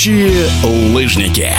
Летающие лыжники.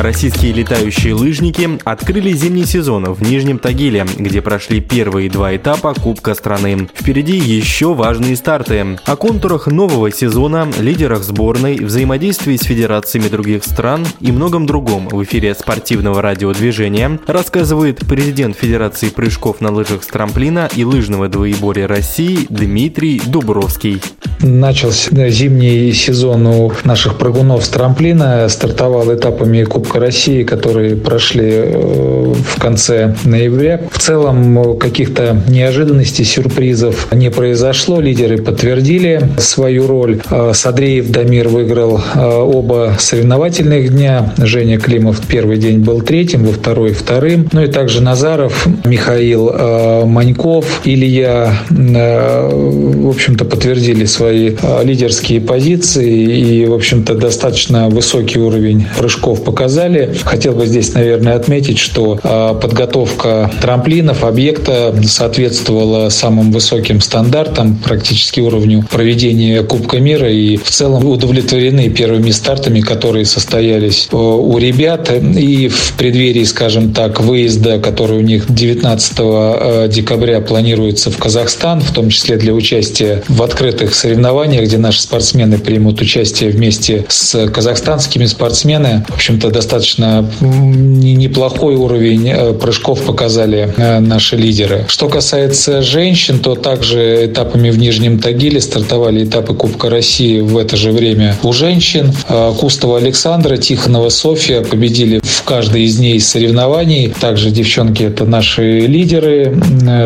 Российские летающие лыжники открыли зимний сезон в Нижнем Тагиле, где прошли первые два этапа Кубка страны. Впереди еще важные старты. О контурах нового сезона, лидерах сборной, взаимодействии с федерациями других стран и многом другом в эфире спортивного радиодвижения рассказывает президент Федерации прыжков на лыжах с трамплина и лыжного двоеборья России Дмитрий Дубровский. Начался зимний сезон у наших прыгунов с трамплина, стартовал этапами Кубка России, которые прошли э, в конце ноября. В целом каких-то неожиданностей, сюрпризов не произошло. Лидеры подтвердили свою роль. Э, Садреев Дамир выиграл э, оба соревновательных дня. Женя Климов первый день был третьим, во второй вторым. Ну и также Назаров, Михаил Маньков, Илья, в общем-то, подтвердили свои лидерские позиции и, в общем-то, достаточно высокий уровень прыжков показали сказали. Хотел бы здесь, наверное, отметить, что а, подготовка трамплинов, объекта соответствовала самым высоким стандартам, практически уровню проведения Кубка мира и в целом удовлетворены первыми стартами, которые состоялись э, у ребят. И в преддверии, скажем так, выезда, который у них 19 э, декабря планируется в Казахстан, в том числе для участия в открытых соревнованиях, где наши спортсмены примут участие вместе с казахстанскими спортсменами. В общем-то, достаточно достаточно неплохой уровень э, прыжков показали э, наши лидеры. Что касается женщин, то также этапами в Нижнем Тагиле стартовали этапы Кубка России в это же время у женщин. Э, Кустова Александра, Тихонова Софья победили в каждой из ней соревнований. Также девчонки это наши лидеры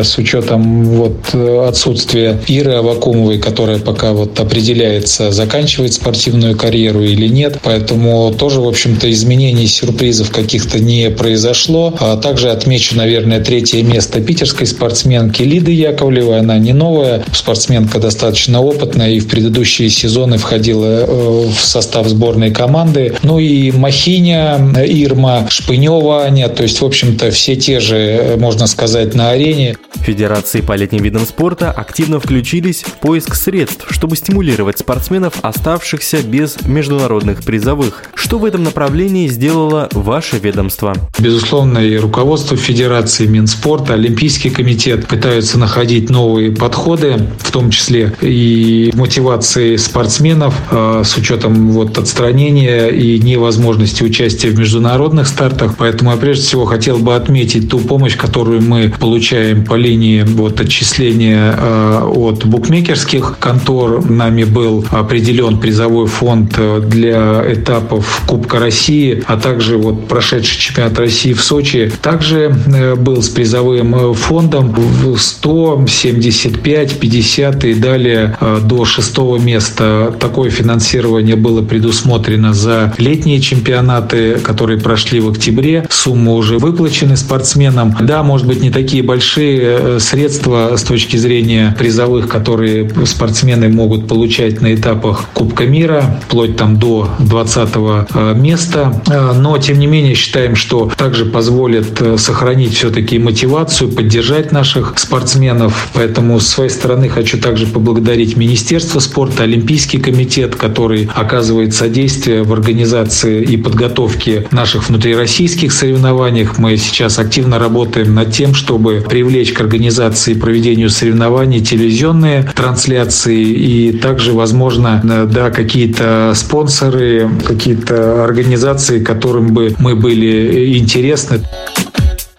с учетом вот отсутствия Иры Авакумовой, которая пока вот определяется, заканчивает спортивную карьеру или нет. Поэтому тоже, в общем-то, изменения изменений, сюрпризов каких-то не произошло. А также отмечу, наверное, третье место питерской спортсменки Лиды Яковлевой. Она не новая, спортсменка достаточно опытная и в предыдущие сезоны входила э, в состав сборной команды. Ну и Махиня, Ирма, Шпынева Аня, то есть, в общем-то, все те же, э, можно сказать, на арене. Федерации по летним видам спорта активно включились в поиск средств, чтобы стимулировать спортсменов, оставшихся без международных призовых. Что в этом направлении сделало ваше ведомство? Безусловно, и руководство Федерации, Минспорта, Олимпийский комитет пытаются находить новые подходы, в том числе и мотивации спортсменов э, с учетом вот отстранения и невозможности участия в международных стартах. Поэтому я прежде всего хотел бы отметить ту помощь, которую мы получаем по линии вот отчисления э, от букмекерских контор. Нами был определен призовой фонд э, для этапов Кубка России а также вот прошедший чемпионат России в Сочи, также э, был с призовым э, фондом в 100, 75, 50 и далее э, до шестого места. Такое финансирование было предусмотрено за летние чемпионаты, которые прошли в октябре. Суммы уже выплачены спортсменам. Да, может быть, не такие большие средства с точки зрения призовых, которые спортсмены могут получать на этапах Кубка мира, вплоть там до 20 места. Э, но тем не менее считаем, что также позволит э, сохранить все-таки мотивацию, поддержать наших спортсменов. Поэтому с своей стороны хочу также поблагодарить Министерство спорта, Олимпийский комитет, который оказывает содействие в организации и подготовке наших внутрироссийских соревнований. Мы сейчас активно работаем над тем, чтобы привлечь к организации и проведению соревнований телевизионные трансляции и также, возможно, э, да, какие-то спонсоры, какие-то организации, которым бы мы были интересны.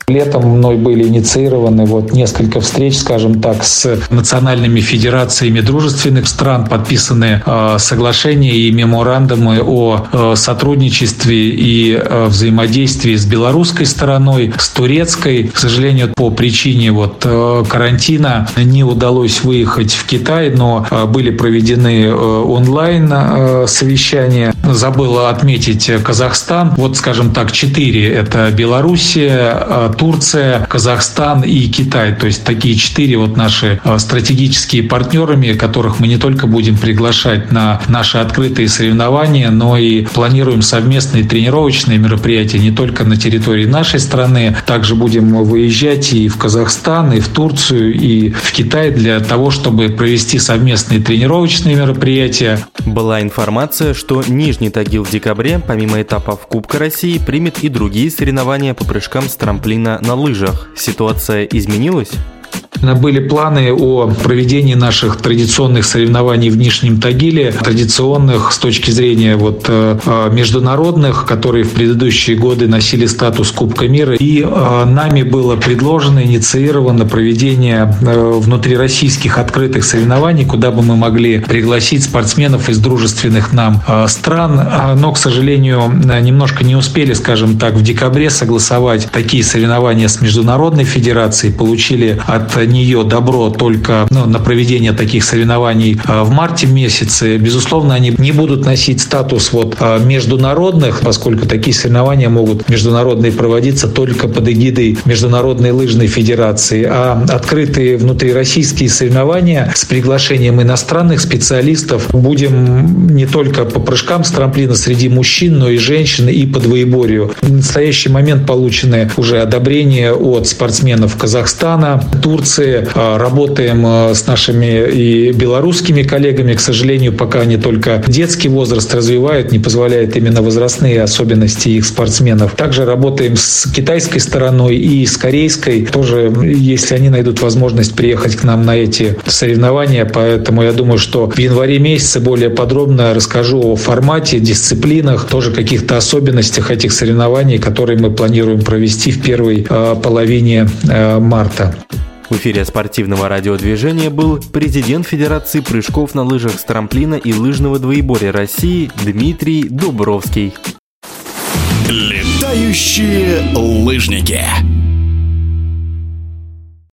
Летом мной были инициированы вот несколько встреч, скажем так, с национальными федерациями дружественных стран, подписаны э, соглашения и меморандумы о э, сотрудничестве и э, взаимодействии с белорусской стороной, с турецкой. К сожалению, по причине вот э, карантина не удалось выехать в Китай, но э, были проведены э, онлайн э, совещания. Забыла отметить Казахстан. Вот, скажем так, четыре – это Белоруссия, Турция, Казахстан и Китай. То есть такие четыре вот наши стратегические партнерами, которых мы не только будем приглашать на наши открытые соревнования, но и планируем совместные тренировочные мероприятия не только на территории нашей страны, также будем выезжать и в Казахстан, и в Турцию, и в Китай для того, чтобы провести совместные тренировочные мероприятия. Была информация, что Нижний Тагил в декабре, помимо этапов Кубка России, примет и другие соревнования по прыжкам с трамплина на лыжах. Ситуация изменилась? Были планы о проведении наших традиционных соревнований в Нижнем Тагиле, традиционных с точки зрения вот э, э, международных, которые в предыдущие годы носили статус Кубка мира. И э, нами было предложено, инициировано проведение внутрироссийских открытых соревнований, куда бы мы могли пригласить спортсменов из дружественных нам стран. Но, к сожалению, немножко не успели, скажем так, в декабре согласовать такие соревнования с Международной Федерацией, получили от нее добро только ну, на проведение таких соревнований а, в марте месяце. Безусловно, они не будут носить статус вот а, международных, поскольку такие соревнования могут международные проводиться только под эгидой Международной лыжной федерации. А открытые внутрироссийские соревнования с приглашением иностранных специалистов будем не только по прыжкам с трамплина среди мужчин, но и женщин и по двоеборью. В настоящий момент получены уже одобрения от спортсменов Казахстана, Турции, Турции, а, работаем а, с нашими и белорусскими коллегами. К сожалению, пока они только детский возраст развивают, не позволяет именно возрастные особенности их спортсменов. Также работаем с китайской стороной и с корейской. Тоже, если они найдут возможность приехать к нам на эти соревнования. Поэтому я думаю, что в январе месяце более подробно расскажу о формате, дисциплинах, тоже каких-то особенностях этих соревнований, которые мы планируем провести в первой а, половине марта. В эфире спортивного радиодвижения был президент Федерации прыжков на лыжах с трамплина и лыжного двоеборья России Дмитрий Дубровский. Летающие лыжники.